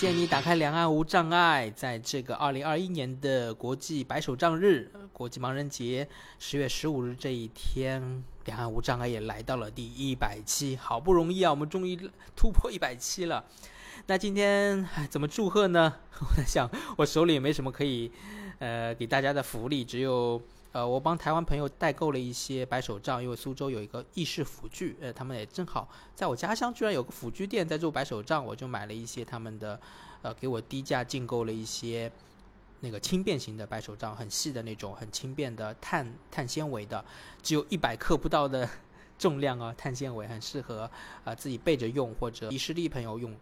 谢你打开两岸无障碍，在这个二零二一年的国际白手杖日、国际盲人节十月十五日这一天，两岸无障碍也来到了第一百期，好不容易啊，我们终于突破一百期了。那今天怎么祝贺呢？我在想，我手里也没什么可以呃给大家的福利，只有。呃，我帮台湾朋友代购了一些白手杖，因为苏州有一个意式辅具，呃，他们也正好在我家乡居然有个辅具店在做白手杖，我就买了一些他们的，呃，给我低价进购了一些那个轻便型的白手杖，很细的那种，很轻便的碳碳纤维的，只有一百克不到的 重量啊，碳纤维很适合啊自己背着用或者伊势力朋友用。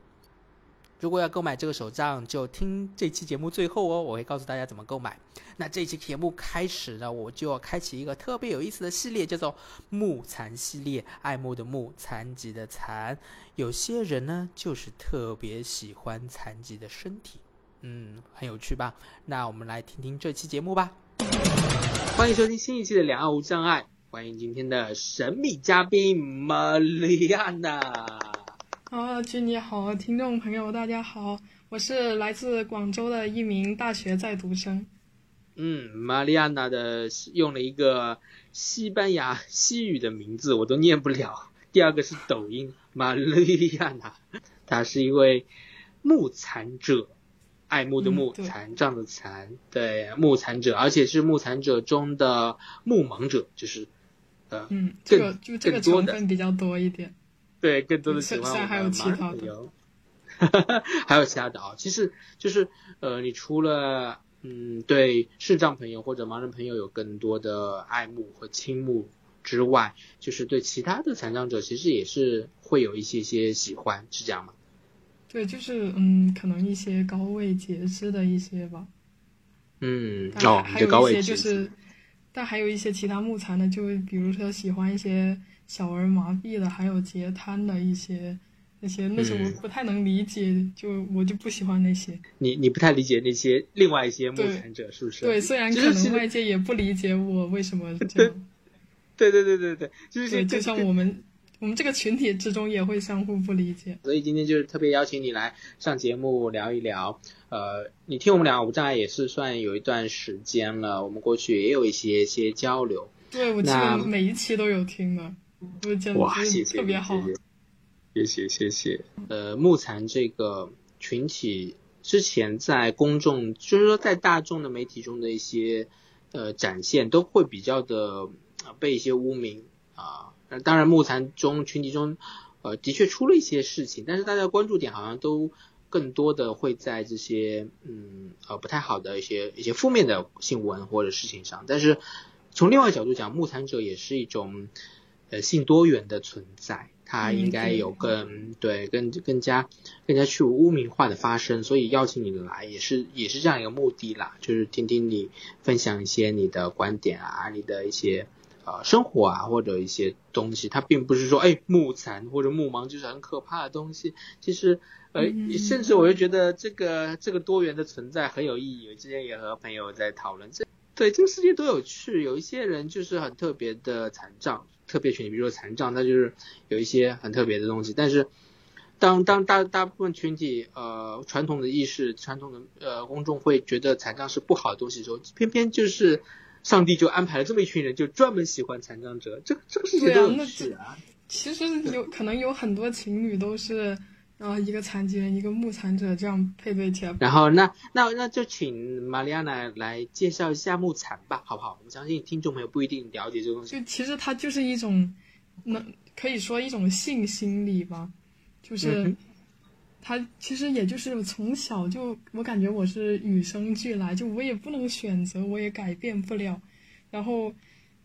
如果要购买这个手杖，就听这期节目最后哦，我会告诉大家怎么购买。那这期节目开始呢，我就要开启一个特别有意思的系列，叫做“木残系列”，爱慕的木，残疾的残。有些人呢，就是特别喜欢残疾的身体，嗯，很有趣吧？那我们来听听这期节目吧。欢迎收听新一期的《两岸无障碍》，欢迎今天的神秘嘉宾玛利亚娜。啊，君你好，听众朋友大家好，我是来自广州的一名大学在读生。嗯，玛丽亚娜的用了一个西班牙西语的名字，我都念不了。第二个是抖音，玛丽亚娜，她是一位木残者，爱慕的慕，残障的残，对，木残者，而且是木残者中的木盲者，就是呃，嗯，这个就这个成分比较多一点。对，更多的喜欢我们马朋友，还有其他的啊。其实就是呃，你除了嗯对视障朋友或者盲人朋友有更多的爱慕和倾慕之外，就是对其他的残障者其实也是会有一些些喜欢，是这样吗？对，就是嗯，可能一些高位截肢的一些吧。嗯，哦，还有一些就是，但还有一些其他木残的，就比如说喜欢一些。小儿麻痹的，还有截瘫的一些那些，那些我不太能理解，就我就不喜欢那些。你你不太理解那些另外一些目残者是不是？对，虽然可能外界也不理解我为什么 这样。对对对对对，就是就像我们我们这个群体之中也会相互不理解。所以今天就是特别邀请你来上节目聊一聊。呃，你听我们两个无障碍也是算有一段时间了，我们过去也有一些些交流。对，我记得每一期都有听的。哇，谢谢，特别好，谢谢谢谢。呃，木残这个群体之前在公众，就是说在大众的媒体中的一些呃展现，都会比较的被一些污名啊。当然，木残中群体中，呃，的确出了一些事情，但是大家关注点好像都更多的会在这些嗯呃不太好的一些一些负面的新闻或者事情上。但是从另外角度讲，木残者也是一种。呃，性多元的存在，它应该有更对更更加更加去污名化的发生，所以邀请你来也是也是这样一个目的啦，就是听听你分享一些你的观点啊，你的一些呃生活啊或者一些东西，它并不是说哎木残或者木盲就是很可怕的东西，其实呃甚至我就觉得这个这个多元的存在很有意义，我之前也和朋友在讨论这对这个世界多有趣，有一些人就是很特别的残障。特别群体，比如说残障，它就是有一些很特别的东西。但是，当当大大部分群体，呃，传统的意识、传统的呃公众会觉得残障是不好的东西的时候，偏偏就是上帝就安排了这么一群人，就专门喜欢残障者。这个这个世界多有趣啊！其实有可能有很多情侣都是。然后一个残疾人，一个木残者，这样配对起来。然后那那那就请玛丽亚娜来介绍一下木残吧，好不好？我相信听众朋友不一定了解这个东西。就其实它就是一种，那可以说一种性心理吧，就是，它其实也就是从小就我感觉我是与生俱来，就我也不能选择，我也改变不了。然后，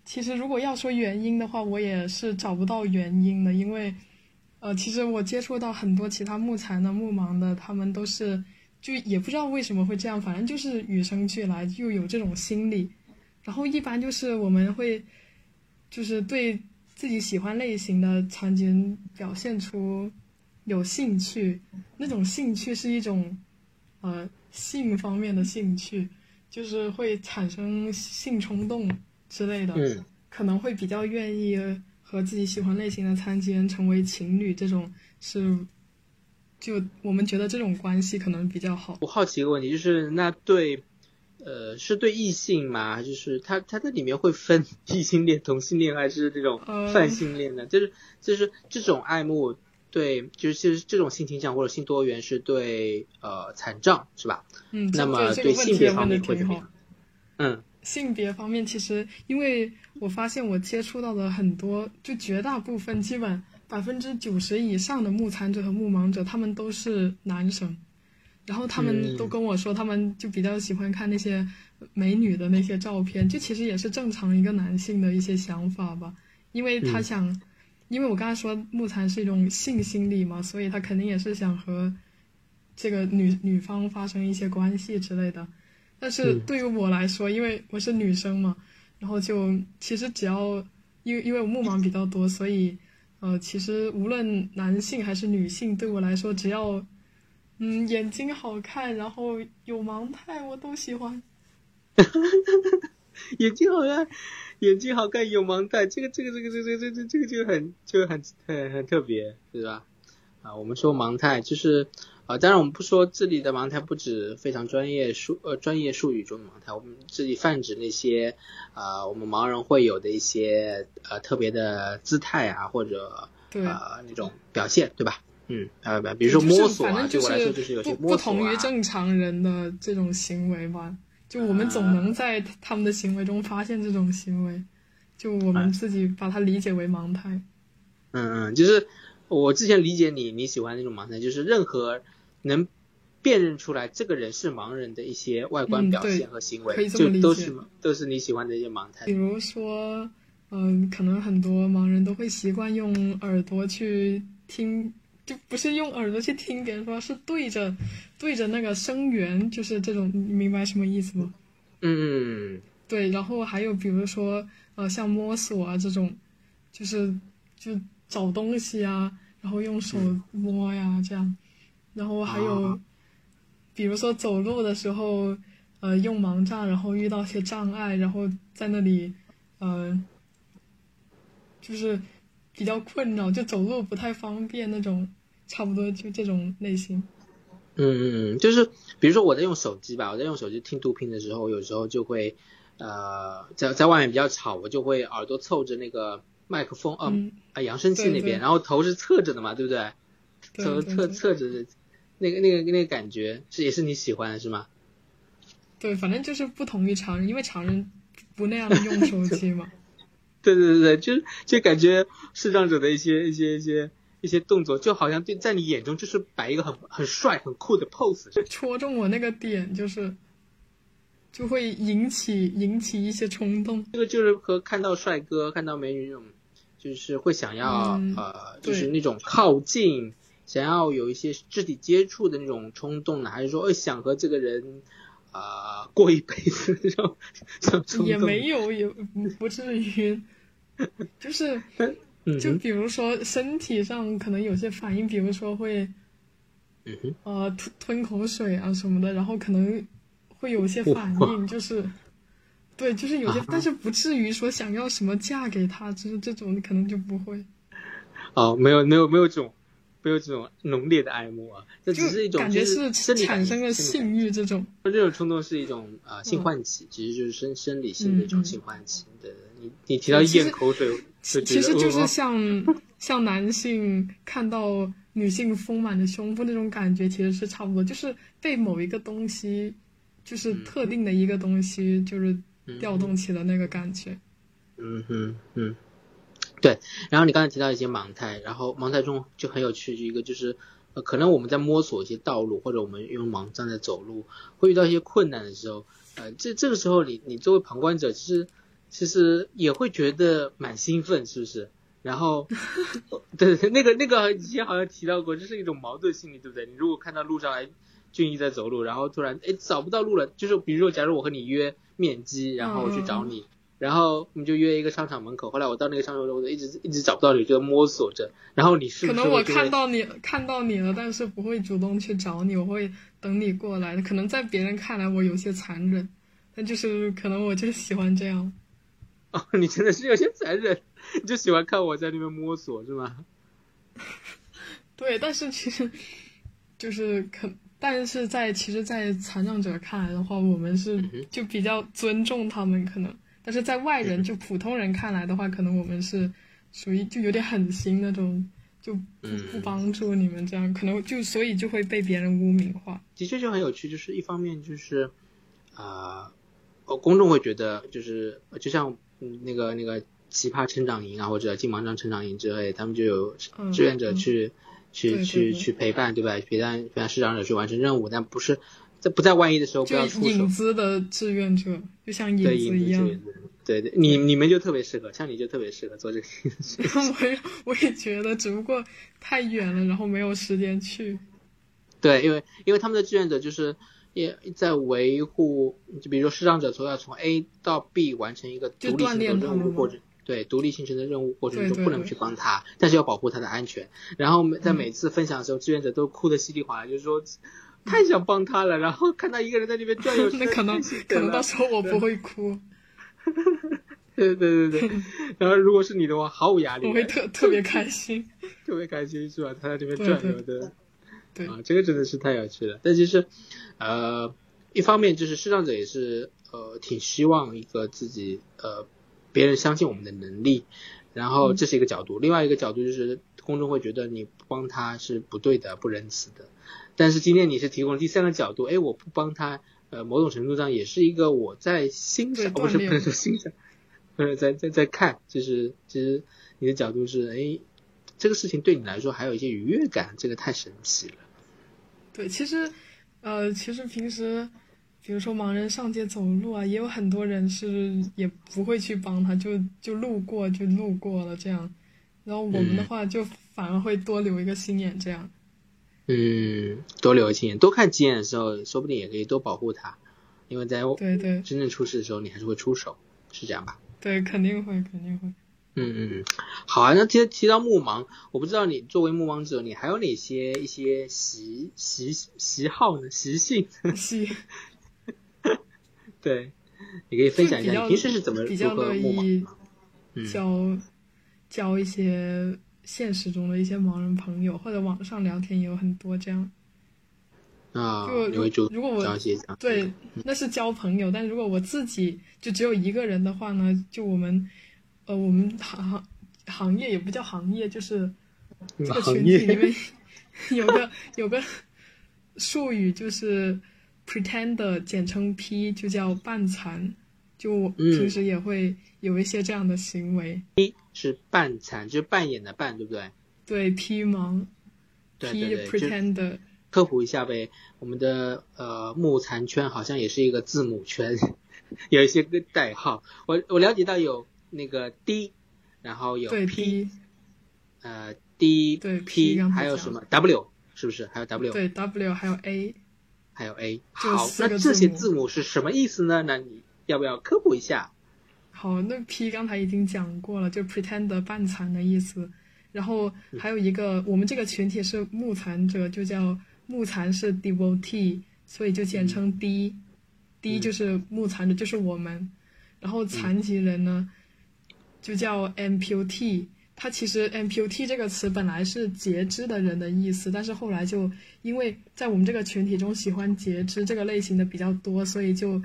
其实如果要说原因的话，我也是找不到原因的，因为。呃，其实我接触到很多其他木材的、木盲的，他们都是就也不知道为什么会这样，反正就是与生俱来就有这种心理。然后一般就是我们会就是对自己喜欢类型的残疾人表现出有兴趣，那种兴趣是一种呃性方面的兴趣，就是会产生性冲动之类的，可能会比较愿意。和自己喜欢类型的残疾人成为情侣，这种是就我们觉得这种关系可能比较好。我好奇一个问题，就是那对，呃，是对异性吗？就是他他在里面会分 异性恋、同性恋还是这种泛性恋呢？就是就是这种爱慕。对，就是其实这种性倾向或者性多元是对呃残障是吧？嗯，那么对性别方面会怎么样？嗯，性别方面其实，因为我发现我接触到的很多，就绝大部分，基本百分之九十以上的木残者和木盲者，他们都是男生，然后他们都跟我说，他们就比较喜欢看那些美女的那些照片，就其实也是正常一个男性的一些想法吧，因为他想。因为我刚才说木残是一种性心理嘛，所以他肯定也是想和这个女女方发生一些关系之类的。但是对于我来说，因为我是女生嘛，然后就其实只要因为因为我木盲比较多，所以呃，其实无论男性还是女性，对我来说，只要嗯眼睛好看，然后有盲态，我都喜欢。眼睛好看。眼睛好看有盲袋，这个这个这个这个这这这个就很就很很很特别，对吧？啊，我们说盲态就是啊，当然我们不说这里的盲态不止非常专业术呃专业术语中的盲态，我们这里泛指那些啊我们盲人会有的一些呃特别的姿态啊或者啊那种表现，对吧？嗯啊比如说摸索啊，对我来说就是有些摸索啊。不同于正常人的这种行为吧。就我们总能在他们的行为中发现这种行为，就我们自己把它理解为盲态。嗯嗯，就是我之前理解你你喜欢那种盲猜，就是任何能辨认出来这个人是盲人的一些外观表现和行为，就都是都是你喜欢的一些盲猜。比如说，嗯，可能很多盲人都会习惯用耳朵去听。就不是用耳朵去听别人说，是对着对着那个声源，就是这种，你明白什么意思吗？嗯，对。然后还有比如说，呃，像摸索啊这种，就是就找东西啊，然后用手摸呀这样。然后还有，比如说走路的时候，呃，用盲杖，然后遇到些障碍，然后在那里，呃，就是。比较困扰，就走路不太方便那种，差不多就这种类型。嗯嗯，就是比如说我在用手机吧，我在用手机听读屏的时候，有时候就会，呃，在在外面比较吵，我就会耳朵凑着那个麦克风，嗯啊扬声器那边，然后头是侧着的嘛，对不对？头侧侧着的，那个那个那个感觉是也是你喜欢的是吗？对，反正就是不同于常人，因为常人不那样用手机嘛。对对对对，就就感觉视障者的一些一些一些一些动作，就好像对在你眼中就是摆一个很很帅很酷的 pose，戳中我那个点，就是就会引起引起一些冲动。这个就是和看到帅哥看到美女那种，就是会想要呃，就是那种靠近，想要有一些肢体接触的那种冲动呢，还是说想和这个人啊过一辈子那种也没有，也不至于。就是，就比如说身体上可能有些反应，比如说会，呃吞吞口水啊什么的，然后可能会有些反应，就是，对，就是有些，但是不至于说想要什么嫁给他，就是这种可能就不会。哦，没有没有没有这种，没有这种浓烈的爱慕啊，这只是一种感觉是产生了性欲这种。这种冲动是一种啊性唤起，其实就是生生理性的一种性唤起对。你你提到咽口水，其实就是像 像男性看到女性丰满的胸部那种感觉，其实是差不多，就是被某一个东西，就是特定的一个东西，就是调动起的那个感觉。嗯哼嗯，对。然后你刚才提到一些盲态，然后盲态中就很有趣，一个就是呃，可能我们在摸索一些道路，或者我们用盲杖在走路，会遇到一些困难的时候，呃，这这个时候你你作为旁观者，其实。其实也会觉得蛮兴奋，是不是？然后，对对，那个那个以前好像提到过，这是一种矛盾心理，对不对？你如果看到路上来俊逸在走路，然后突然哎找不到路了，就是比如说，假如我和你约面基，然后我去找你，然后我们就约一个商场门口，后来我到那个商场我就一直一直找不到你，就摸索着，然后你是可能我看到你看到你了，但是不会主动去找你，我会等你过来。可能在别人看来我有些残忍，但就是可能我就喜欢这样。哦，你真的是有些残忍，你就喜欢看我在那边摸索是吗？对，但是其实，就是可，但是在其实，在残障者看来的话，我们是就比较尊重他们，可能，但是在外人就普通人看来的话，可能我们是属于就有点狠心那种，就不不帮助你们这样，可能就所以就会被别人污名化。的确就很有趣，就是一方面就是啊，哦，公众会觉得就是就像那个那个。奇葩成长营啊，或者金盲杖成长营之类，他们就有志愿者去去去去陪伴，对吧？陪伴陪伴视障者去完成任务，但不是在不在万一的时候不要出手。影子的志愿者，就像影子一样。对对，你你们就特别适合，像你就特别适合做这个。我也我也觉得，只不过太远了，然后没有时间去。对，因为因为他们的志愿者就是也在维护，就比如说视障者从要从 A 到 B 完成一个独立性的任务过程。对独立形成的任务过程中不能去帮他，但是要保护他的安全。然后在每次分享的时候，志愿者都哭得稀里哗啦，就是说太想帮他了。然后看他一个人在那边转悠，那可能可能到时候我不会哭。对对对对。然后如果是你的话，毫无压力，我会特特别开心，特别开心是吧？他在这边转悠的，对啊，这个真的是太有趣了。但其实，呃，一方面就是视障者也是呃挺希望一个自己呃。别人相信我们的能力，然后这是一个角度。另外一个角度就是公众会觉得你不帮他是不对的、不仁慈的。但是今天你是提供了第三个角度，哎，我不帮他，呃，某种程度上也是一个我在欣赏，不是不能说欣赏，呃，在在在看，就是其实你的角度是，哎，这个事情对你来说还有一些愉悦感，这个太神奇了。对，其实，呃，其实平时。比如说盲人上街走路啊，也有很多人是也不会去帮他，就就路过就路过了这样。然后我们的话就反而会多留一个心眼这样。嗯，多留个心眼，多看几眼的时候，说不定也可以多保护他，因为在对对真正出事的时候，你还是会出手，是这样吧？对，肯定会，肯定会。嗯嗯嗯，好啊。那提提到目盲，我不知道你作为目盲者，你还有哪些一些习习习好呢？习性？习。对，你可以分享一下你平时是怎么比较乐意交交一些现实中的一些盲人朋友，或者网上聊天也有很多这样。啊，就如果我对那是交朋友，但如果我自己就只有一个人的话呢，就我们呃我们行行行业也不叫行业，就是这个群体里面 有个有个术语就是。Pretender 简称 P 就叫半残，就平时也会有一些这样的行为。P 是半残，就是扮演的扮，对不对？对，P 盲，P Pretender。科普一下呗，我们的呃木残圈好像也是一个字母圈，有一些个代号。我我了解到有那个 D，然后有 P，呃 D 对 P 还有什么 W 是不是？还有 W 对 W 还有 A。还有 A，好，那这些字母是什么意思呢？那你要不要科普一下？好，那 P 刚才已经讲过了，就 pretend 半残的意思。然后还有一个，我们这个群体是木残者，就叫木残是 devotee，所以就简称 D，D 就是木残者，就是我们。然后残疾人呢，就叫 amputee。它其实 amputee 这个词本来是截肢的人的意思，但是后来就因为在我们这个群体中喜欢截肢这个类型的比较多，所以就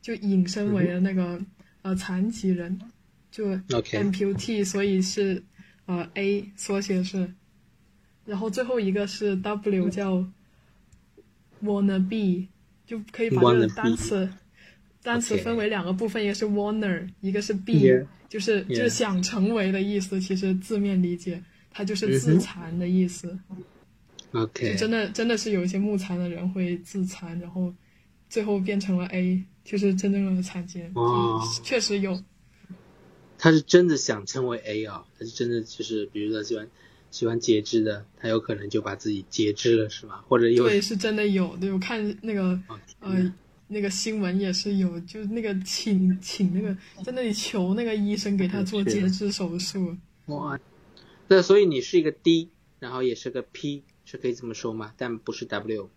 就引申为了那个呃残疾人，就 amputee，所以是呃 A 缩写是，然后最后一个是 W 叫 wanna be，就可以把这个单词单词分为两个部分，一个是 wanna，一个是 be。就是就是想成为的意思，其实字面理解，它就是自残的意思。OK，真的真的是有一些木残的人会自残，然后最后变成了 A，就是真正的残疾人。哦，确实有。他是真的想成为 A 啊？他是真的就是比如说喜欢喜欢截肢的，他有可能就把自己截肢了，是吧？或者有对，是真的有。对我看那个呃。那个新闻也是有，就是那个请请那个在那里求那个医生给他做截肢手术。哇，那所以你是一个 D，然后也是个 P，是可以这么说吗？但不是 W。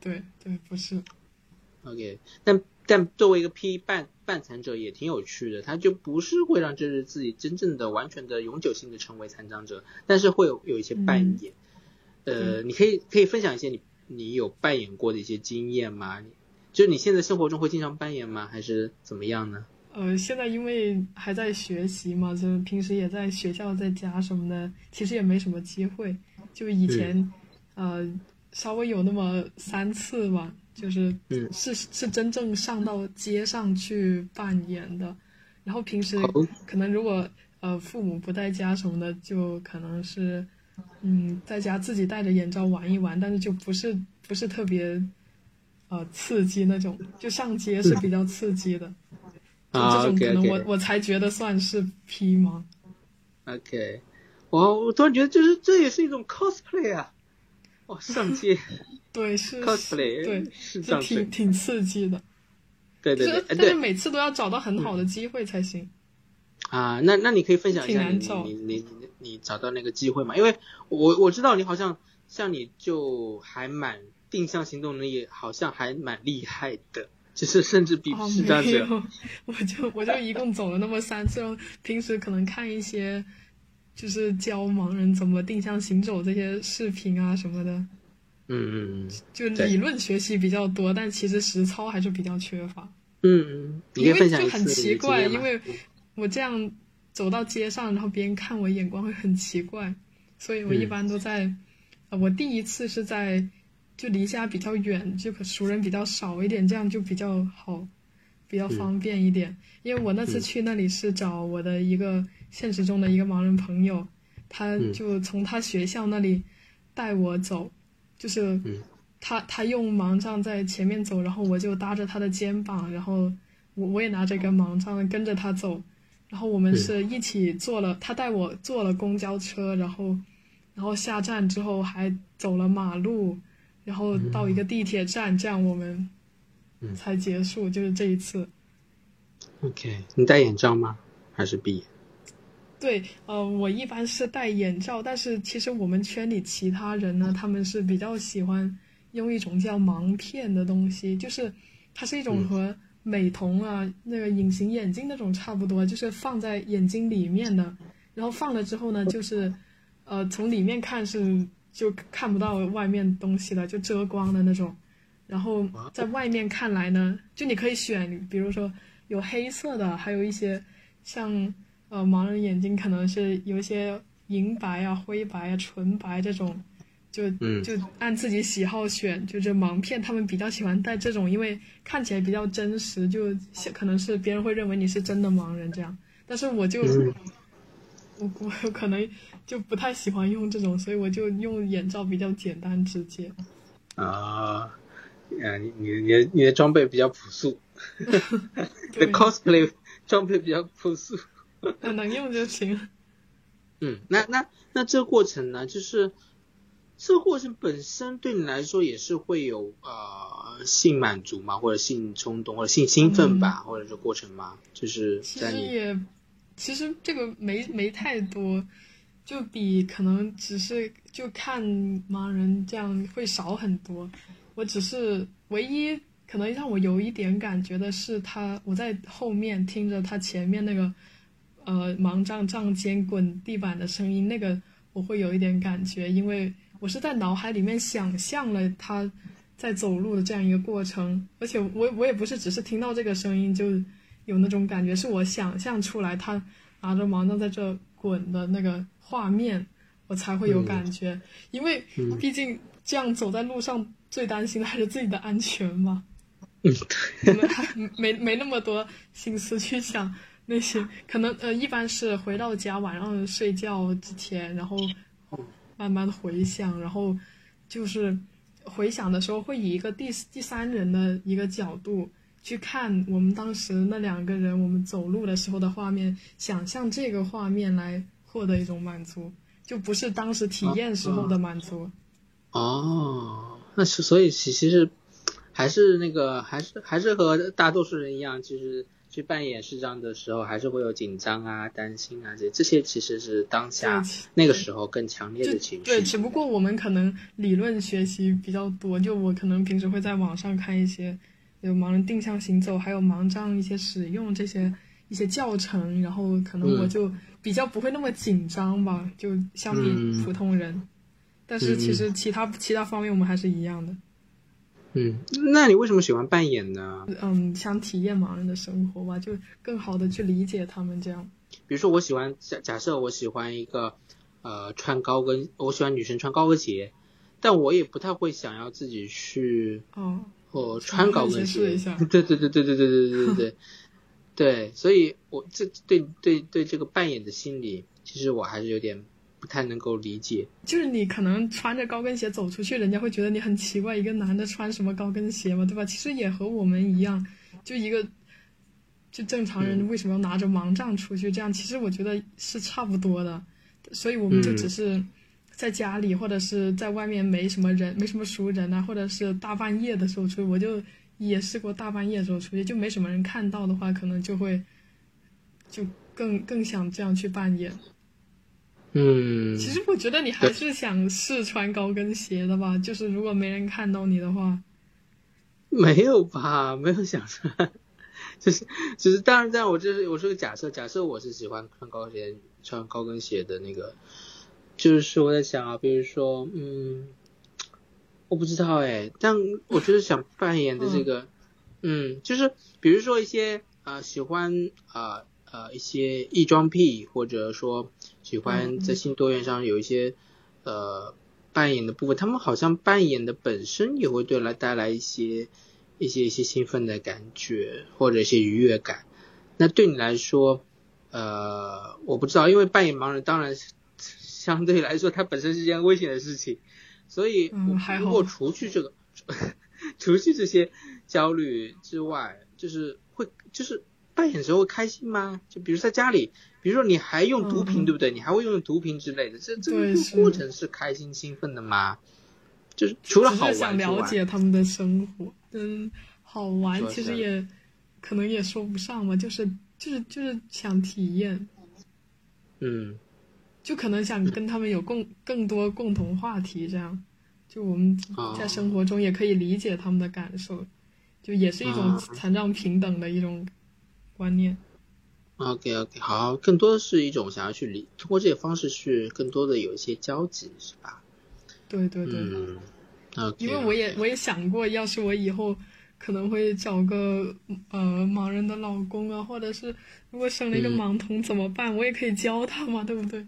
对对，不是。OK，但但作为一个 P 半半残者也挺有趣的，他就不是会让就是自己真正的完全的永久性的成为残障者，但是会有有一些扮演。呃，你可以可以分享一些你你有扮演过的一些经验吗？就你现在生活中会经常扮演吗？还是怎么样呢？呃，现在因为还在学习嘛，就平时也在学校在家什么的，其实也没什么机会。就以前，呃，稍微有那么三次吧，就是是是真正上到街上去扮演的。然后平时可能如果呃父母不在家什么的，就可能是嗯在家自己戴着眼罩玩一玩，但是就不是不是特别呃刺激那种，就上街是比较刺激的。啊，这种可能我我才觉得算是 P 吗？OK，我我突然觉得就是这也是一种 cosplay 啊，哦，上街，对是 cosplay，对是挺挺刺激的，对对对，但是每次都要找到很好的机会才行。啊，那那你可以分享一下你你你你找到那个机会吗？因为我我知道你好像像你就还蛮定向行动能力，好像还蛮厉害的。就是甚至比视障者，我就我就一共走了那么三次。平时可能看一些，就是教盲人怎么定向行走这些视频啊什么的。嗯嗯嗯。就理论学习比较多，但其实实操还是比较缺乏。嗯嗯。因为就很奇怪，因为我这样走到街上，然后别人看我眼光会很奇怪，所以我一般都在。呃，我第一次是在。就离家比较远，就熟人比较少一点，这样就比较好，比较方便一点。因为我那次去那里是找我的一个现实中的一个盲人朋友，他就从他学校那里带我走，就是他他用盲杖在前面走，然后我就搭着他的肩膀，然后我我也拿着一个盲杖跟着他走，然后我们是一起坐了，他带我坐了公交车，然后然后下站之后还走了马路。然后到一个地铁站，这样我们才结束，就是这一次。OK，你戴眼罩吗？还是闭眼？对，呃，我一般是戴眼罩，但是其实我们圈里其他人呢，他们是比较喜欢用一种叫盲片的东西，就是它是一种和美瞳啊那个隐形眼镜那种差不多，就是放在眼睛里面的，然后放了之后呢，就是呃从里面看是。就看不到外面东西了，就遮光的那种。然后在外面看来呢，就你可以选，比如说有黑色的，还有一些像呃盲人眼睛可能是有一些银白啊、灰白啊、纯白这种，就就按自己喜好选。就是盲片，他们比较喜欢戴这种，因为看起来比较真实，就可能是别人会认为你是真的盲人这样。但是我就。我我可能就不太喜欢用这种，所以我就用眼罩比较简单直接。啊，啊，你你你你的装备比较朴素，的 cosplay 装备比较朴素，能用就行。嗯，那那那这个过程呢，就是这个过程本身对你来说也是会有呃性满足嘛，或者性冲动，或者性兴奋吧，或者是过程嘛？就是在你。其实这个没没太多，就比可能只是就看盲人这样会少很多。我只是唯一可能让我有一点感觉的是，他我在后面听着他前面那个呃盲杖杖尖滚地板的声音，那个我会有一点感觉，因为我是在脑海里面想象了他在走路的这样一个过程，而且我我也不是只是听到这个声音就。有那种感觉，是我想象出来，他拿着盲杖在这滚的那个画面，我才会有感觉。因为毕竟这样走在路上，最担心的还是自己的安全嘛。嗯，可能还没没那么多心思去想那些。可能呃，一般是回到家晚上睡觉之前，然后慢慢回想，然后就是回想的时候，会以一个第第三人的一个角度。去看我们当时那两个人，我们走路的时候的画面，想象这个画面来获得一种满足，就不是当时体验时候的满足。哦，那是所以其其实还是那个，还是还是和大多数人一样，就是去扮演视障的时候，还是会有紧张啊、担心啊这这些，其实是当下那个时候更强烈的情绪。对，只不过我们可能理论学习比较多，就我可能平时会在网上看一些。有盲人定向行走，还有盲杖一些使用这些一些教程，然后可能我就比较不会那么紧张吧，就相比普通人。但是其实其他其他方面我们还是一样的。嗯，那你为什么喜欢扮演呢？嗯，想体验盲人的生活吧，就更好的去理解他们这样。比如说，我喜欢假假设我喜欢一个呃穿高跟，我喜欢女生穿高跟鞋，但我也不太会想要自己去哦哦穿高跟鞋。一下 对对对对对对对对对对 对，所以我这对对对这个扮演的心理，其实我还是有点。不太能够理解，就是你可能穿着高跟鞋走出去，人家会觉得你很奇怪，一个男的穿什么高跟鞋嘛，对吧？其实也和我们一样，就一个就正常人为什么要拿着盲杖出去？这样其实我觉得是差不多的，所以我们就只是在家里或者是在外面没什么人、没什么熟人啊，或者是大半夜的时候出去，我就也试过大半夜的时候出去，就没什么人看到的话，可能就会就更更想这样去扮演。嗯，其实我觉得你还是想试穿高跟鞋的吧，就是如果没人看到你的话，没有吧，没有想穿，就是就是，当然，但我这是我是个假设，假设我是喜欢穿高跟鞋、穿高跟鞋的那个，就是我在想啊，比如说，嗯，我不知道哎，但我就是想扮演的这个，嗯，就是比如说一些啊喜欢啊。呃，一些异装癖，或者说喜欢在性多元上有一些呃扮演的部分，他们好像扮演的本身也会对来带来一些一些一些兴奋的感觉，或者一些愉悦感。那对你来说，呃，我不知道，因为扮演盲人当然 相对来说它本身是件危险的事情，所以如果除去这个，除去这些焦虑之外，就是会就是。扮演时候会开心吗？就比如在家里，比如说你还用毒品，对不对？你还会用毒品之类的，这这个过程是开心兴奋的吗？就是除了好玩想了解他们的生活，嗯，好玩其实也可能也说不上吧，就是就是就是想体验，嗯，就可能想跟他们有共 更多共同话题，这样就我们在生活中也可以理解他们的感受，就也是一种残障平等的一种。观念，OK OK，好，更多的是一种想要去理，通过这些方式去更多的有一些交集，是吧？对对对，嗯。因为我也我也想过，要是我以后可能会找个呃盲人的老公啊，或者是如果生了一个盲童怎么办？我也可以教他嘛，对不对？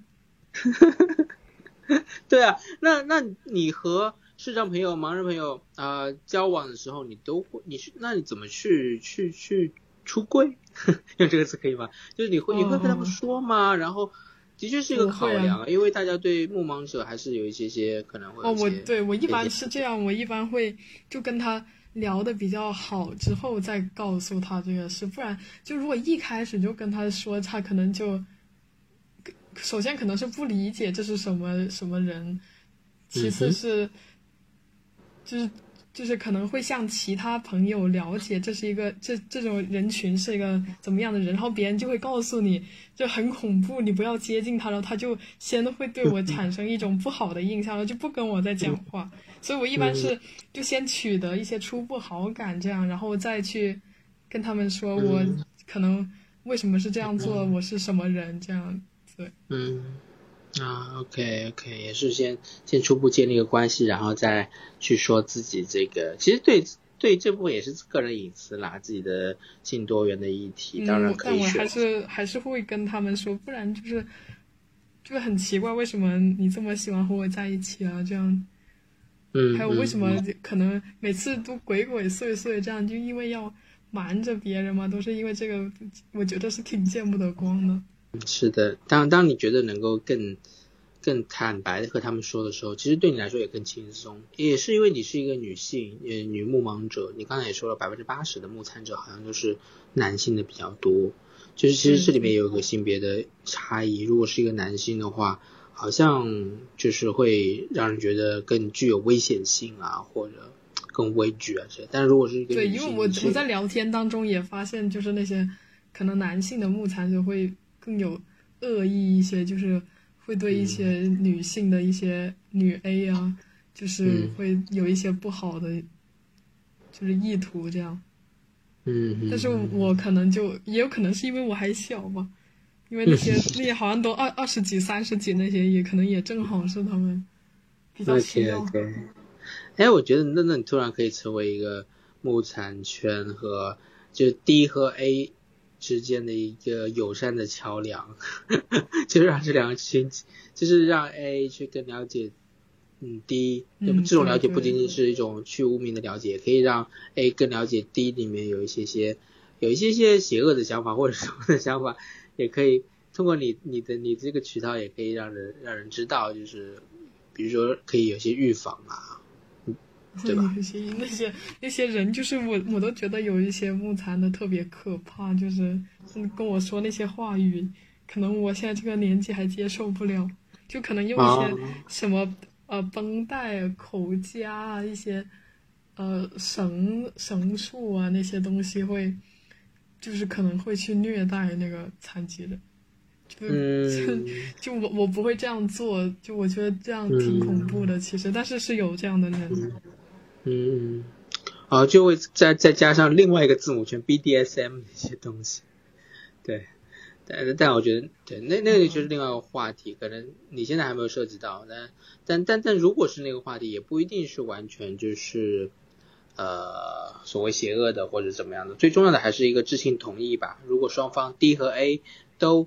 对啊，那那你和视障朋友、盲人朋友啊交往的时候，你都会，你是那你怎么去去去？出柜，用这个词可以吗？就是你会你会跟他们说吗？然后的确是一个考量，因为大家对目盲者还是有一些些可能会。哦，我对我一般是这样，我一般会就跟他聊的比较好之后再告诉他这个事，不然就如果一开始就跟他说，他可能就首先可能是不理解这是什么什么人，其次是就是。就是可能会向其他朋友了解这是一个这这种人群是一个怎么样的人，然后别人就会告诉你就很恐怖，你不要接近他，然后他就先会对我产生一种不好的印象，然后就不跟我再讲话。所以我一般是就先取得一些初步好感，这样然后再去跟他们说我可能为什么是这样做，我是什么人这样子。嗯。啊，OK OK，也是先先初步建立个关系，然后再去说自己这个，其实对对这部分也是个人隐私啦，自己的性多元的议题，当然可以但我还是还是会跟他们说，不然就是就是很奇怪，为什么你这么喜欢和我在一起啊？这样，嗯，还有为什么可能每次都鬼鬼祟祟这样，就因为要瞒着别人嘛，都是因为这个，我觉得是挺见不得光的。是的，当当你觉得能够更更坦白的和他们说的时候，其实对你来说也更轻松。也是因为你是一个女性，呃，女目盲者。你刚才也说了，百分之八十的目残者好像都是男性的比较多。就是其实这里面有一个性别的差异。如果是一个男性的话，好像就是会让人觉得更具有危险性啊，或者更畏惧啊这些。但是如果是一个对，因为我我在聊天当中也发现，就是那些可能男性的目残者会。更有恶意一些，就是会对一些女性的一些女 A 啊，就是会有一些不好的，就是意图这样。嗯。但是我可能就也有可能是因为我还小吧，因为那些那些好像都二二十几、三十几那些，也可能也正好是他们比较需要。对，哎，我觉得那那你突然可以成为一个木产圈和就 D 和 A 之间的一个友善的桥梁，就让这两个群，就是让 A 去更了解。嗯，D，那么这种了解不仅仅是一种去污名的了解，可以让 A 更了解 D 里面有一些些，有一些些邪恶的想法或者什么的想法，也可以通过你你的你这个渠道也可以让人让人知道，就是比如说可以有些预防啊，对吧？那些那些那些人，就是我我都觉得有一些木残的特别可怕，就是跟我说那些话语，可能我现在这个年纪还接受不了，就可能用一些什么。呃，绷带、口夹啊，一些呃绳绳束啊，那些东西会，就是可能会去虐待那个残疾人，就就就我我不会这样做，就我觉得这样挺恐怖的，其实，但是是有这样的人，嗯，好，就会再再加上另外一个字母圈 BDSM 那些东西，对。但但我觉得，对，那那个就是另外一个话题，可能你现在还没有涉及到，但但但但如果是那个话题，也不一定是完全就是，呃，所谓邪恶的或者怎么样的，最重要的还是一个知情同意吧。如果双方 D 和 A 都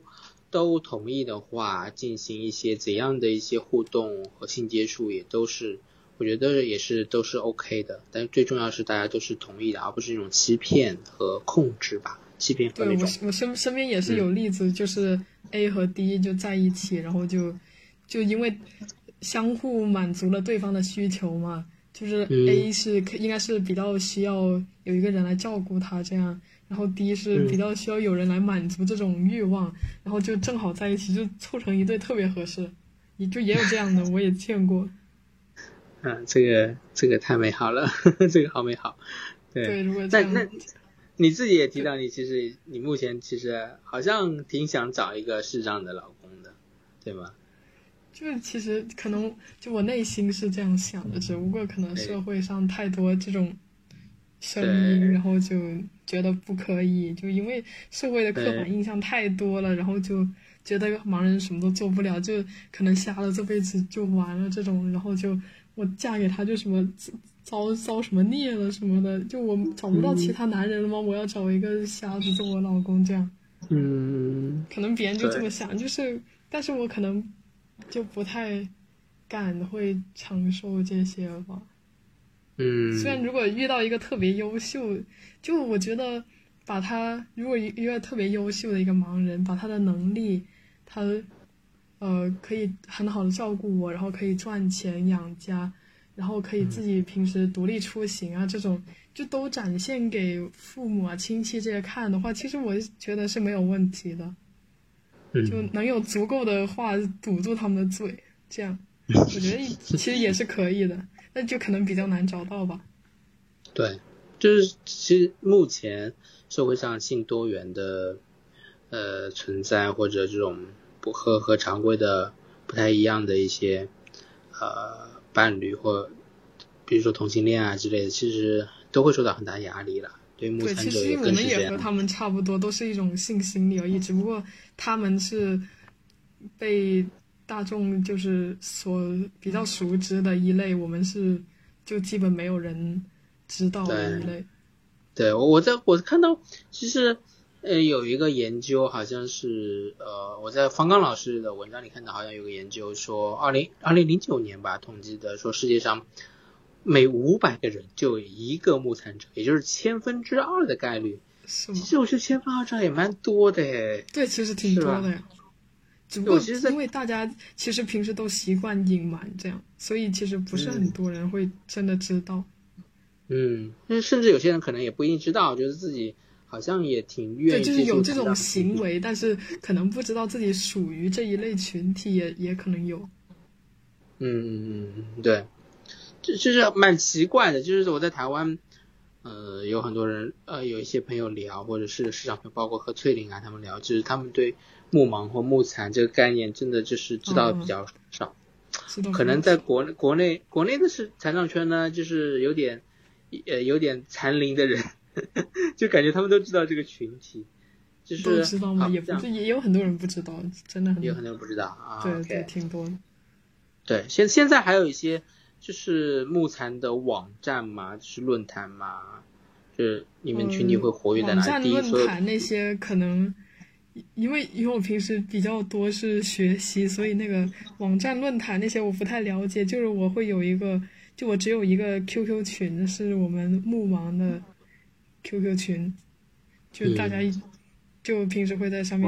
都同意的话，进行一些怎样的一些互动和性接触，也都是，我觉得也是都是 OK 的。但最重要是大家都是同意的，而不是一种欺骗和控制吧。欺骗对我，我身身边也是有例子，就是 A 和 D 就在一起，然后就就因为相互满足了对方的需求嘛，就是 A 是应该是比较需要有一个人来照顾他这样，然后 D 是比较需要有人来满足这种欲望，然后就正好在一起，就凑成一对特别合适，也就也有这样的，我也见过。嗯，这个这个太美好了，这个好美好。对，如果这样。你自己也提到，你其实你目前其实好像挺想找一个视障的老公的，对吗？就是其实可能就我内心是这样想的，只不过可能社会上太多这种声音，然后就觉得不可以，就因为社会的刻板印象太多了，然后就觉得盲人什么都做不了，就可能瞎了这辈子就完了这种，然后就我嫁给他就什么。遭遭什么孽了什么的，就我找不到其他男人了吗？我要找一个瞎子做我老公这样。嗯，可能别人就这么想，就是，但是我可能就不太敢会承受这些吧。嗯，虽然如果遇到一个特别优秀，就我觉得把他如果一个特别优秀的一个盲人，把他的能力，他呃可以很好的照顾我，然后可以赚钱养家。然后可以自己平时独立出行啊，这种就都展现给父母啊、亲戚这些看的话，其实我觉得是没有问题的，就能有足够的话堵住他们的嘴，这样我觉得 其实也是可以的，那就可能比较难找到吧。对，就是其实目前社会上性多元的呃存在，或者这种不和和常规的不太一样的一些呃。伴侣或比如说同性恋啊之类的，其实都会受到很大压力了。对，目前其实我们也和他们差不多，都是一种性心理而已。只不过他们是被大众就是所比较熟知的一类，我们是就基本没有人知道的一类。对，我在我看到其实。呃，有一个研究，好像是呃，我在方刚老师的文章里看到，好像有个研究说，二零二零零九年吧，统计的说世界上每五百个人就有一个木残者，也就是千分之二的概率。其实我觉得千分之二也蛮多的诶。对，其实挺多的呀。只不过因为大家其实平时都习惯隐瞒这样，所以其实不是很多人会真的知道。嗯，甚至有些人可能也不一定知道，就是自己。好像也挺愿意，对，就是有这种行为，但是可能不知道自己属于这一类群体，也也可能有。嗯嗯嗯，对，就就是蛮奇怪的，就是我在台湾，呃，有很多人，呃，有一些朋友聊，或者是市场朋友，包括和翠玲啊他们聊，就是他们对木盲或木残这个概念，真的就是知道的比较少。可能在国内国内国内的是残障圈呢，就是有点呃有点残龄的人。就感觉他们都知道这个群体，就是都知道吗？也不是，也有很多人不知道，真的很有很多人不知道啊。对对，挺多的。对，现现在还有一些就是木残的网站嘛，就是论坛嘛，就是你们群体会活跃在哪里？网站论坛那些可能，因为因为我平时比较多是学习，所以那个网站论坛那些我不太了解。就是我会有一个，就我只有一个 QQ 群，是我们木盲的 QQ 群，就大家一。就平时会在上面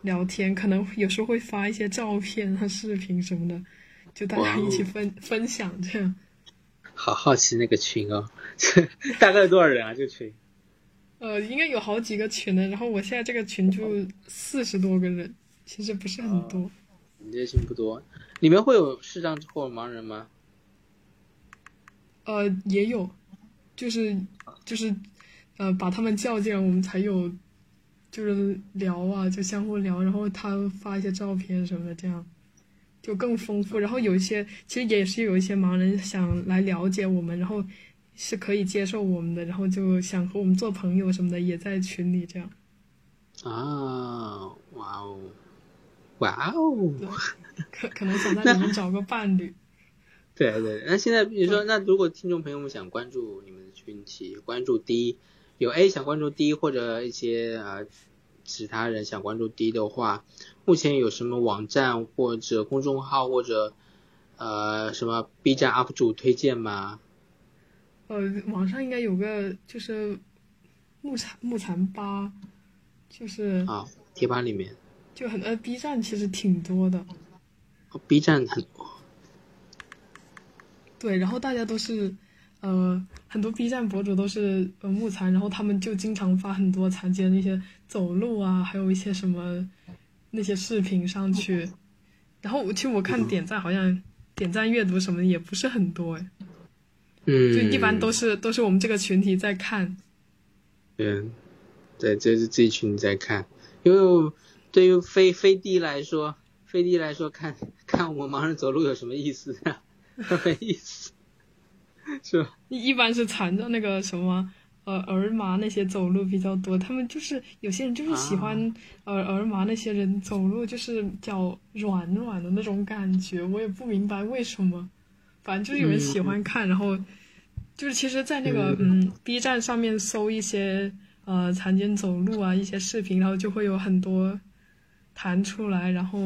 聊天，可能有时候会发一些照片和视频什么的，就大家一起分分享这样。好好奇那个群哦，大概有多少人啊？这个群？呃，应该有好几个群的。然后我现在这个群就四十多个人，其实不是很多。你这群不多，里面会有视障或盲人吗？呃，也有，就是就是呃，把他们叫进来，我们才有。就是聊啊，就相互聊，然后他发一些照片什么的，这样就更丰富。然后有一些其实也是有一些盲人想来了解我们，然后是可以接受我们的，然后就想和我们做朋友什么的，也在群里这样。啊，哇哦，哇哦，可可能想在里面找个伴侣。对对，那现在比如说，那如果听众朋友们想关注你们的群体，关注第一。有 A 想关注 D 或者一些呃其他人想关注 D 的话，目前有什么网站或者公众号或者呃什么 B 站 UP 主推荐吗？呃，网上应该有个就是木残木残吧，就是啊贴吧里面就很呃 B 站其实挺多的，B 站很多，对，然后大家都是。呃，很多 B 站博主都是呃木残，然后他们就经常发很多残疾的那些走路啊，还有一些什么那些视频上去。然后其实我看点赞好像点赞阅读什么的也不是很多哎，嗯，就一般都是都是我们这个群体在看。嗯，对，这是这群在看，因为对于飞飞地来说，飞地来说看看我们盲人走路有什么意思啊？没意思。是，一一般是缠着那个什么，呃，儿麻那些走路比较多。他们就是有些人就是喜欢，呃，儿麻那些人走路就是脚软软的那种感觉，我也不明白为什么。反正就是有人喜欢看，然后就是其实，在那个嗯 B 站上面搜一些呃残疾走路啊一些视频，然后就会有很多弹出来，然后。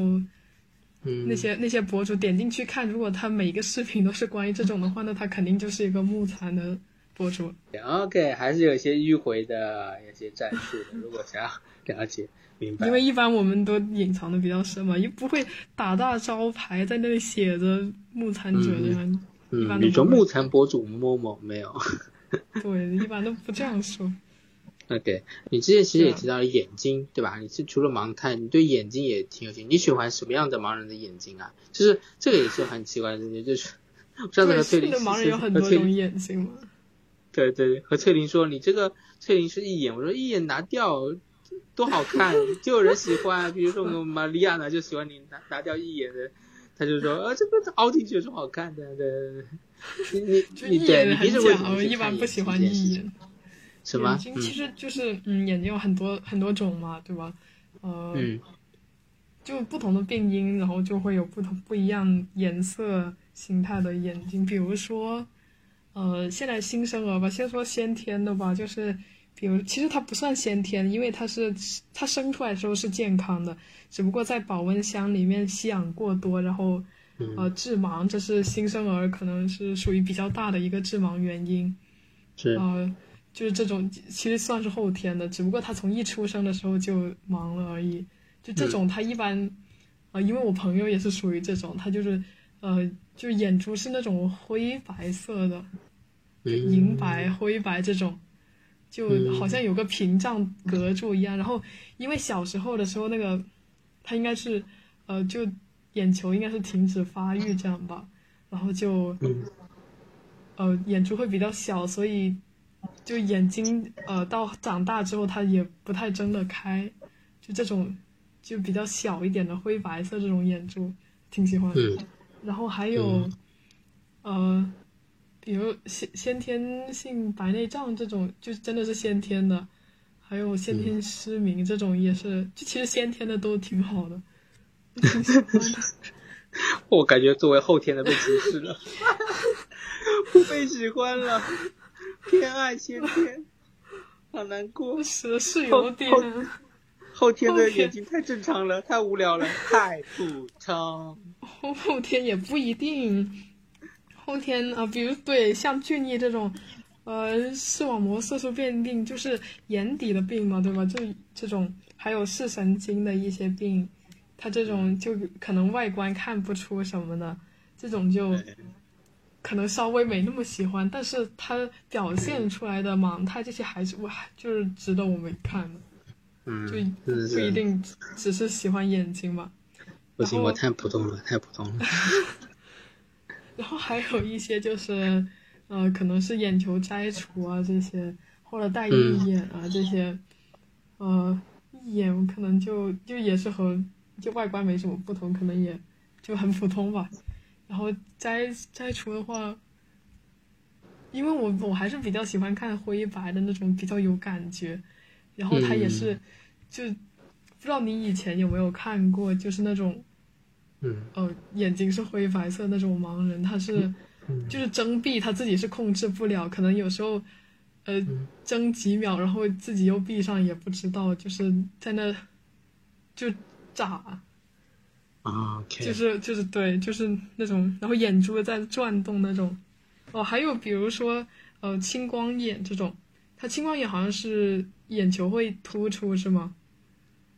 那些那些博主点进去看，如果他每一个视频都是关于这种的话，那他肯定就是一个木残的博主。OK，还是有一些迂回的，有些战术的。如果想要了解明白，因为一般我们都隐藏的比较深嘛，又不会打大招牌在那里写着木残者这样。嗯，你说木残博主某某没有？对，一般都不这样说。OK，你之前其实也提到了眼睛，对吧？你是除了盲探，你对眼睛也挺有兴趣。你喜欢什么样的盲人的眼睛啊？就是这个也是很奇怪的事情，就是上次和翠玲，盲人有很多种眼睛吗？对对，和翠玲说你这个翠玲是一眼，我说一眼拿掉多好看，就有人喜欢。比如说我们玛利亚呢，就喜欢你拿拿掉一眼的，他就说啊这个凹进去有什么好看的？对对对，你你 你对，你平时为什么一般不喜欢一眼？眼睛其实就是，嗯，眼睛有很多很多种嘛，对吧？呃，就不同的病因，然后就会有不同不一样颜色形态的眼睛。比如说，呃，现在新生儿吧，先说先天的吧，就是，比如其实它不算先天，因为它是它生出来的时候是健康的，只不过在保温箱里面吸氧过多，然后呃致盲，这是新生儿可能是属于比较大的一个致盲原因。是呃。就是这种，其实算是后天的，只不过他从一出生的时候就盲了而已。就这种，他一般，啊，因为我朋友也是属于这种，他就是，呃，就是眼珠是那种灰白色的，银白、灰白这种，就好像有个屏障隔住一样。然后，因为小时候的时候，那个他应该是，呃，就眼球应该是停止发育这样吧，然后就，呃，眼珠会比较小，所以。就眼睛，呃，到长大之后，它也不太睁得开，就这种，就比较小一点的灰白色这种眼珠，挺喜欢。的。然后还有，呃，比如先先天性白内障这种，就真的是先天的，还有先天失明这种也是，就其实先天的都挺好的，挺喜欢的。我感觉作为后天的被歧视了，不 被喜欢了，偏爱先天，好难过。是是有点。后天的眼睛太正常了，太无聊了，太普通。后后天也不一定，后天啊，比如对像俊逸这种，呃，视网膜色素变病就是眼底的病嘛，对吧？就这种，还有视神经的一些病，他这种就可能外观看不出什么的，这种就可能稍微没那么喜欢，但是他表现出来的盲态这些还是我就是值得我们看的。嗯，就不一定只是喜欢眼睛嘛。不行，我太普通了，太普通了。然后还有一些就是，呃，可能是眼球摘除啊这些，或者戴义眼啊这些，呃，义眼可能就就也是和就外观没什么不同，可能也就很普通吧。然后摘摘除的话，因为我我还是比较喜欢看灰白的那种，比较有感觉。然后他也是，就不知道你以前有没有看过，就是那种，嗯，呃，眼睛是灰白色那种盲人，他是，就是睁闭他自己是控制不了，可能有时候，呃，睁几秒，然后自己又闭上也不知道，就是在那，就眨，啊，就是就是对，就是那种，然后眼珠在转动那种，哦，还有比如说呃青光眼这种，它青光眼好像是。眼球会突出是吗？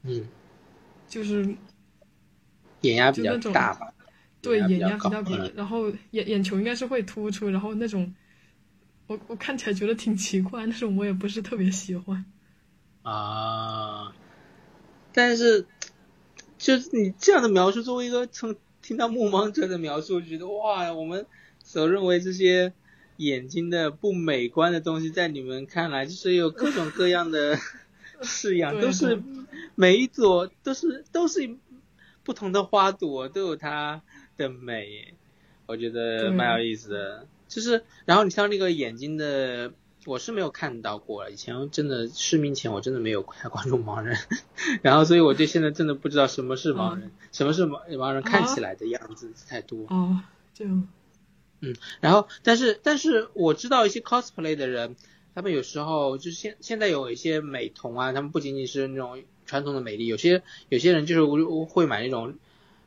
嗯，就是眼压比较大吧？对，眼压比较高，然后眼眼球应该是会突出，然后那种我我看起来觉得挺奇怪，那种我也不是特别喜欢。啊，但是就是你这样的描述，作为一个从听到目盲者的描述，觉得哇，我们所认为这些。眼睛的不美观的东西，在你们看来就是有各种各样的 式样，都是每一朵都是都是不同的花朵，都有它的美，我觉得蛮有意思的。就是，然后你像那个眼睛的，我是没有看到过，以前真的失明前我真的没有太关注盲人，然后所以我对现在真的不知道什么是盲人，什么是盲盲人看起来的样子太多。哦，这样。嗯，然后，但是，但是我知道一些 cosplay 的人，他们有时候就是现现在有一些美瞳啊，他们不仅仅是那种传统的美丽，有些有些人就是会买那种，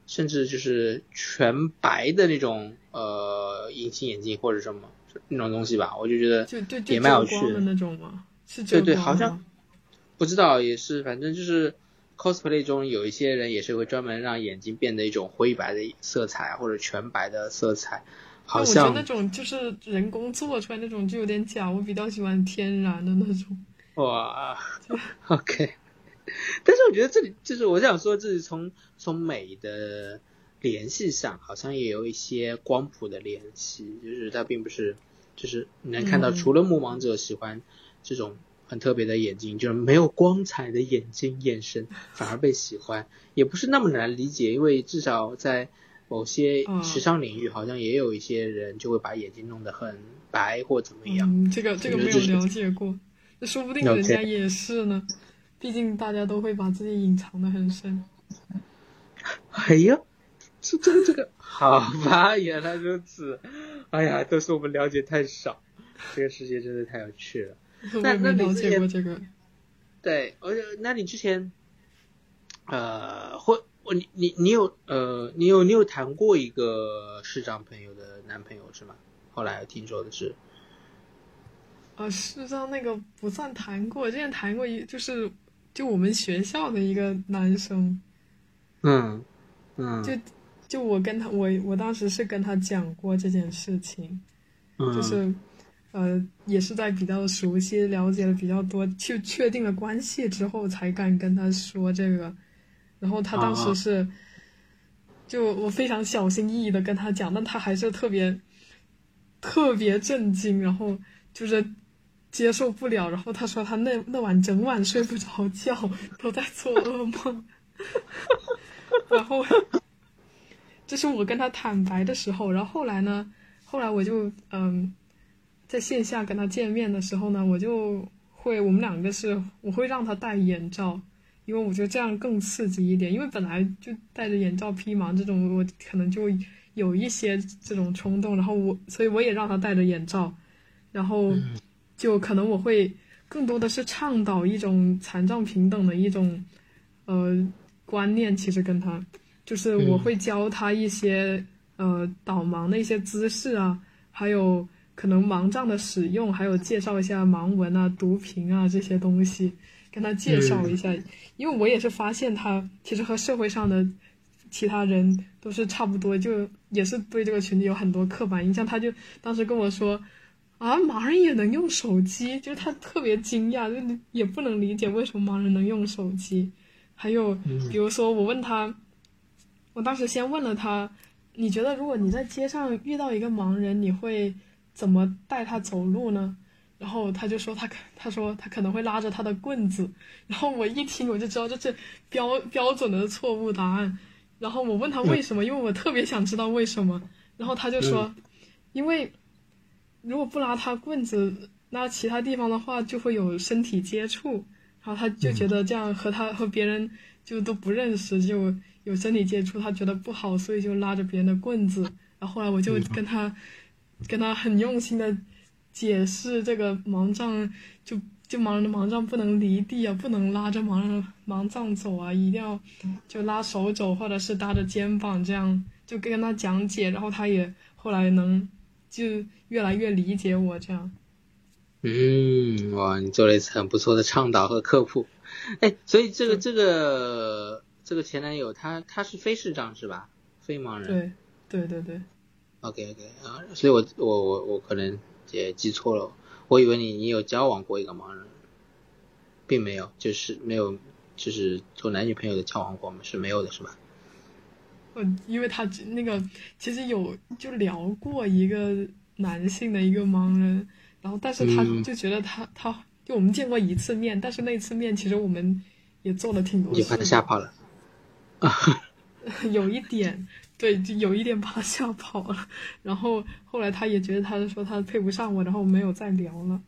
甚至就是全白的那种呃隐形眼镜或者什么那种东西吧，我就觉得也蛮有趣的那种吗？是对对，好像不知道也是，反正就是 cosplay 中有一些人也是会专门让眼睛变得一种灰白的色彩或者全白的色彩。我觉得那种就是人工做出来那种就有点假，我比较喜欢天然的那种。哇，OK。但是我觉得这里就是我想说，这是从从美的联系上，好像也有一些光谱的联系，就是它并不是，就是你能看到，除了目盲者喜欢这种很特别的眼睛，就是没有光彩的眼睛眼神，反而被喜欢，也不是那么难理解，因为至少在。某些时尚领域好像也有一些人就会把眼睛弄得很白或怎么样。这个这个没有了解过，那说不定人家也是呢。毕竟大家都会把自己隐藏的很深。哎呀，这这个这个，好吧，原来如此。哎呀，都是我们了解太少，这个世界真的太有趣了。那那了解过这个？对，而且那你之前，呃，或。我你你你有呃你有你有谈过一个市长朋友的男朋友是吗？后来听说的是，啊，市长那个不算谈过，之前谈过一就是就我们学校的一个男生，嗯嗯，就就我跟他我我当时是跟他讲过这件事情，就是呃也是在比较熟悉了解了比较多去确定了关系之后才敢跟他说这个。然后他当时是，就我非常小心翼翼的跟他讲，但他还是特别特别震惊，然后就是接受不了。然后他说他那那晚整晚睡不着觉，都在做噩梦。然后这是我跟他坦白的时候。然后后来呢，后来我就嗯，在线下跟他见面的时候呢，我就会我们两个是我会让他戴眼罩。因为我觉得这样更刺激一点。因为本来就戴着眼罩披盲这种，我可能就有一些这种冲动，然后我所以我也让他戴着眼罩，然后就可能我会更多的是倡导一种残障平等的一种呃观念。其实跟他就是我会教他一些呃导盲的一些姿势啊，还有。可能盲杖的使用，还有介绍一下盲文啊、读屏啊这些东西，跟他介绍一下。因为我也是发现他其实和社会上的其他人都是差不多，就也是对这个群体有很多刻板印象。他就当时跟我说：“啊，盲人也能用手机？”就是他特别惊讶，就也不能理解为什么盲人能用手机。还有比如说，我问他，我当时先问了他：“你觉得如果你在街上遇到一个盲人，你会？”怎么带他走路呢？然后他就说他可他说他可能会拉着他的棍子。然后我一听我就知道这是标标准的错误答案。然后我问他为什么，因为我特别想知道为什么。然后他就说，因为如果不拉他棍子，那其他地方的话就会有身体接触。然后他就觉得这样和他和别人就都不认识，就有身体接触，他觉得不好，所以就拉着别人的棍子。然后后来我就跟他。跟他很用心的解释这个盲杖，就就盲人的盲杖不能离地啊，不能拉着盲人盲杖走啊，一定要就拉手肘或者是搭着肩膀这样，就跟他讲解，然后他也后来能就越来越理解我这样。嗯，哇，你做了一次很不错的倡导和科普。哎，所以这个这个这个前男友他他是非视障是吧？非盲人。对对对对。OK OK 啊，所以我我我我可能也记错了，我以为你你有交往过一个盲人，并没有，就是没有，就是做男女朋友的交往过吗？是没有的，是吧？嗯，因为他那个其实有就聊过一个男性的一个盲人，然后但是他就觉得他他就我们见过一次面，但是那次面其实我们也做了挺多，你把他吓跑了啊？有一点。对，就有一点把他吓跑了，然后后来他也觉得，他说他配不上我，然后没有再聊了。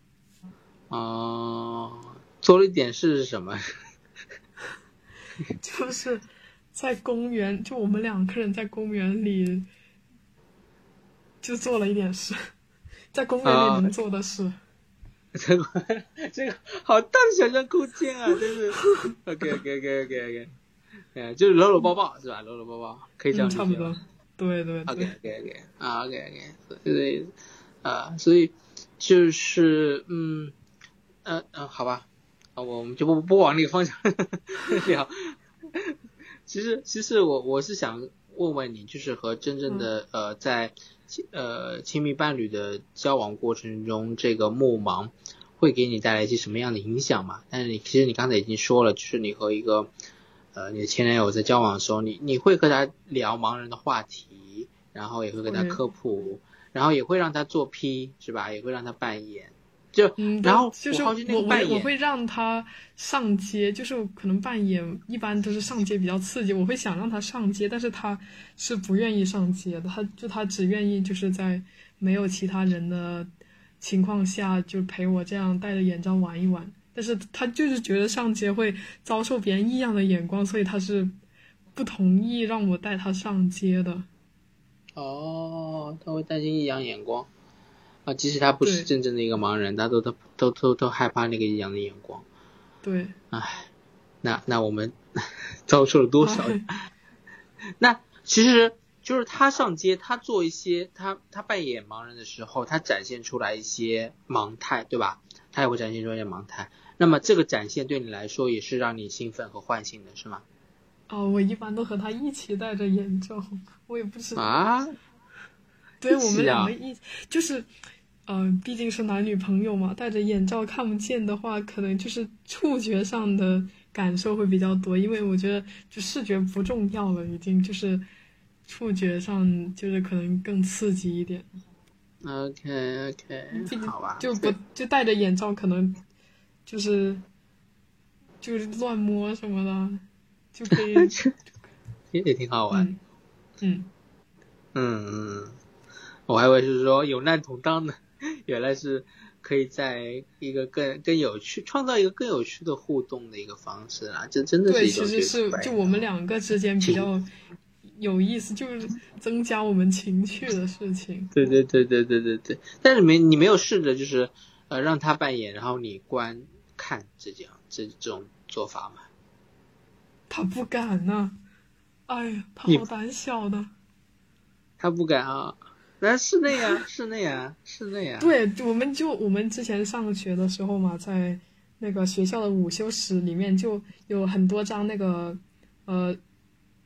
哦，做了一点事是什么？就是在公园，就我们两个人在公园里，就做了一点事，在公园里能做的事。这个这个好大的想象空间啊！真是。OK OK OK OK OK。哎，就是搂搂抱抱是吧？搂搂抱抱可以这样差不多，对对对。OK OK OK 啊 OK OK，所以啊，所以就是嗯嗯嗯，好吧，啊，我们就不不往那个方向 聊。其实其实我我是想问问你，就是和真正的呃在呃亲密伴侣的交往过程中，这个目盲会给你带来一些什么样的影响嘛？但是你其实你刚才已经说了，就是你和一个。呃，你的前男友在交往的时候，你你会和他聊盲人的话题，然后也会跟他科普，然后也会让他做 P，是吧？也会让他扮演，就嗯然后就是我我我会让他上街，就是可能扮演一般都是上街比较刺激，我会想让他上街，但是他是不愿意上街的，他就他只愿意就是在没有其他人的情况下，就陪我这样戴着眼罩玩一玩。但是他就是觉得上街会遭受别人异样的眼光，所以他是不同意让我带他上街的。哦，他会担心异样眼光啊！即使他不是真正的一个盲人，他都都都都都害怕那个异样的眼光。对。唉，那那我们 遭受了多少？那其实就是他上街，他做一些他他扮演盲人的时候，他展现出来一些盲态，对吧？他也会展现出一些盲态。那么这个展现对你来说也是让你兴奋和唤醒的，是吗？哦，我一般都和他一起戴着眼罩，我也不知道啊。对，我们两个一就是，嗯，毕竟是男女朋友嘛，戴着眼罩看不见的话，可能就是触觉上的感受会比较多。因为我觉得就视觉不重要了，已经就是触觉上就是可能更刺激一点。OK OK，好吧，就不就戴着眼罩可能。就是就是乱摸什么的，就可以，也也挺好玩。嗯嗯嗯，我还以为是说有难同当呢，原来是可以在一个更更有趣，创造一个更有趣的互动的一个方式啊！这真的是对，其实是就我们两个之间比较有意思，就是增加我们情趣的事情。对对对对对对对，但是没你没有试着就是呃让他扮演，然后你观看这样这这种做法吗？他不敢呐、哎呀，他好胆小的。他不敢啊，那室内啊，室内啊，室内啊。对，我们就我们之前上学的时候嘛，在那个学校的午休室里面就有很多张那个呃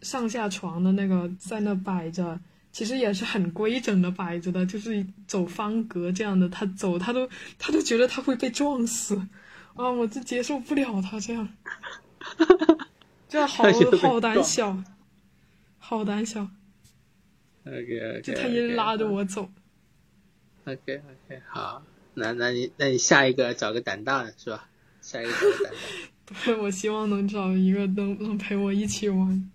上下床的那个在那摆着，其实也是很规整的摆着的，就是走方格这样的。他走他都他都觉得他会被撞死啊！我就接受不了他这样，这样好好胆小，好胆小，OK OK，就他一直拉着我走。OK OK，好，那那你那你下一个找个胆大的是吧？下一个找个胆大的。对，我希望能找一个能能陪我一起玩，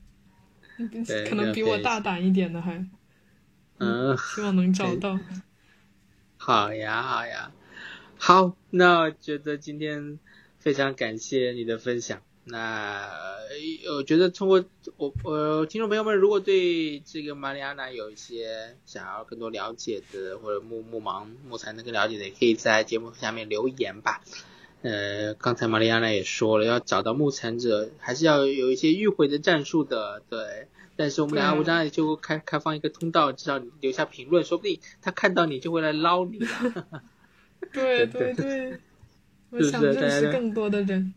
可能比我大胆一点的还，嗯，希望能找到。好呀好呀，好，那觉得今天非常感谢你的分享。那呃我觉得通过我呃听众朋友们，如果对这个玛丽安娜有一些想要更多了解的，或者木木盲木材能更了解的，也可以在节目下面留言吧。呃，刚才玛丽安娜也说了，要找到木残者，还是要有一些迂回的战术的，对。但是我们俩无障碍就开开放一个通道，至少留下评论，说不定他看到你就会来捞你了。对对对对，我想认识更多的人。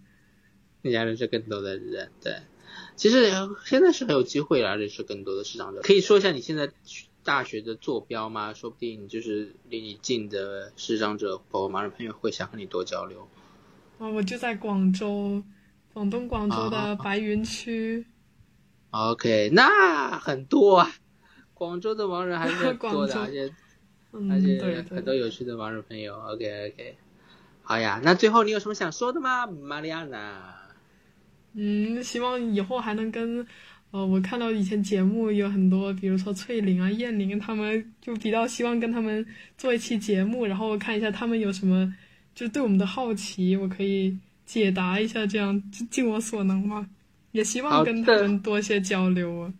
你想认识更多的人，对。其实呃现在是很有机会来认识更多的市场者。可以说一下你现在大学的坐标吗？说不定就是离你近的视障者，包括盲人朋友会想和你多交流。啊，我就在广州，广东广州啊的白云区。OK，那很多啊，广州的盲人还是很 多的，而且嗯，而且对很多。有趣的网友朋友。OK OK，好呀，那最后你有什么想说的吗，玛丽亚娜？嗯，希望以后还能跟，呃，我看到以前节目有很多，比如说翠玲啊、燕玲他们，就比较希望跟他们做一期节目，然后看一下他们有什么，就对我们的好奇，我可以解答一下，这样就尽我所能嘛。也希望跟他们多些交流啊。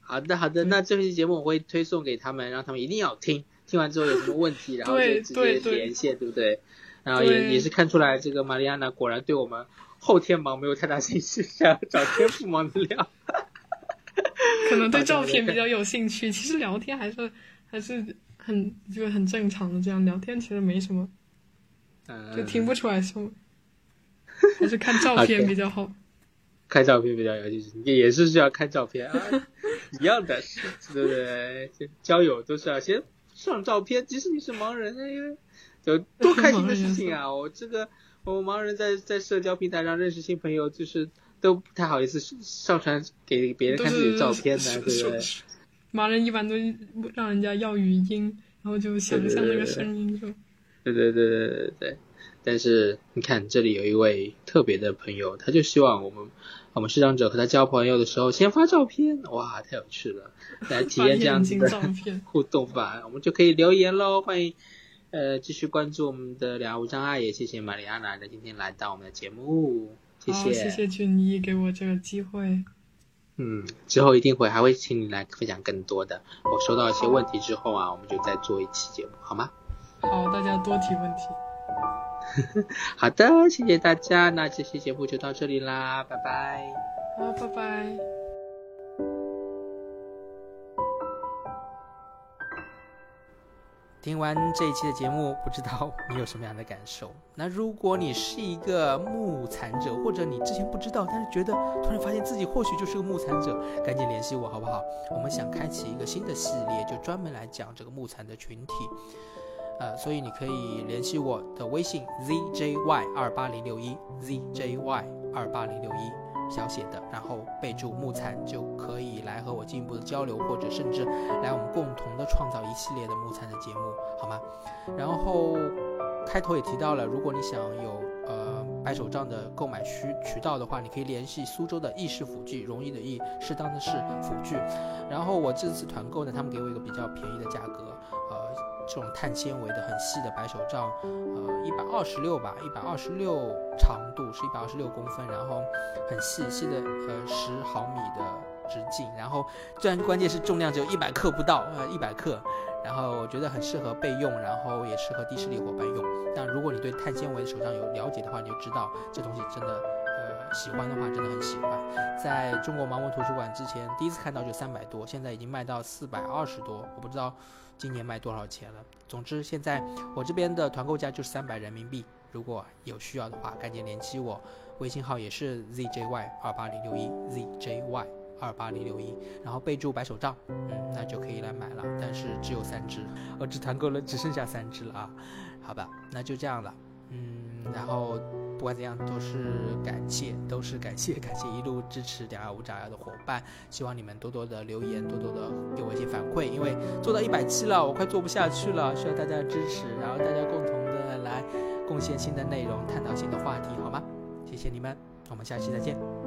好的，好的，那这期节目我会推送给他们，让他们一定要听。听完之后有什么问题，然后就对直接对对连线，对不对？然后也也是看出来，这个玛丽安娜果然对我们后天忙没有太大兴趣，想要找天赋盲的聊。可能对照片比较有兴趣，其实聊天还是还是很就是很正常的，这样聊天其实没什么，嗯，就听不出来什么，还是看照片比较好。看照片比较有意思，也也是需要看照片啊，一样的，对不对？交友都是要先上照片，即使你是盲人，哎，就多开心的事情啊！我这个我盲人在在社交平台上认识新朋友，就是都不太好意思上传给别人看自己的照片的，对不对？盲人一般都让人家要语音，然后就想象那个声音就。对对对对对对。但是你看，这里有一位特别的朋友，他就希望我们我们视障者和他交朋友的时候先发照片，哇，太有趣了，来体验这样子的 互动吧，我们就可以留言喽，欢迎呃继续关注我们的两无障碍，也谢谢玛丽安娜的今天来到我们的节目，谢谢，谢谢俊一给我这个机会。嗯，之后一定会还会请你来分享更多的。我收到一些问题之后啊，我们就再做一期节目，好吗？好，大家多提问题。好的，谢谢大家，那这期节目就到这里啦，拜拜。好，拜拜。听完这一期的节目，不知道你有什么样的感受？那如果你是一个木残者，或者你之前不知道，但是觉得突然发现自己或许就是个木残者，赶紧联系我好不好？我们想开启一个新的系列，就专门来讲这个木残的群体。呃，所以你可以联系我的微信 zjy 二八零六一 zjy 二八零六一小写的，然后备注木残，就可以来和我进一步的交流，或者甚至来我们共同的创造一系列的木残的节目，好吗？然后开头也提到了，如果你想有呃白手杖的购买渠渠道的话，你可以联系苏州的意式辅具，容易的易，适当的是辅具。然后我这次团购呢，他们给我一个比较便宜的价格，呃。这种碳纤维的很细的白手杖，呃，一百二十六吧，一百二十六长度是一百二十六公分，然后很细细的呃十毫米的直径，然后这然关键是重量只有一百克不到，呃一百克，然后我觉得很适合备用，然后也适合低视力伙伴用。但如果你对碳纤维的手杖有了解的话，你就知道这东西真的。呃喜欢的话，真的很喜欢。在中国盲文图书馆之前，第一次看到就三百多，现在已经卖到四百二十多，我不知道今年卖多少钱了。总之，现在我这边的团购价就是三百人民币。如果有需要的话，赶紧联系我，微信号也是 zjy 二八零六一 zjy 二八零六一，然后备注白手杖，嗯，那就可以来买了。但是只有三只，我只团购了，只剩下三只了啊。好吧，那就这样了，嗯，然后。不管怎样，都是感谢，都是感谢，感谢一路支持两二五炸药的伙伴。希望你们多多的留言，多多的给我一些反馈，因为做到一百期了，我快做不下去了，需要大家的支持，然后大家共同的来贡献新的内容，探讨新的话题，好吗？谢谢你们，我们下期再见。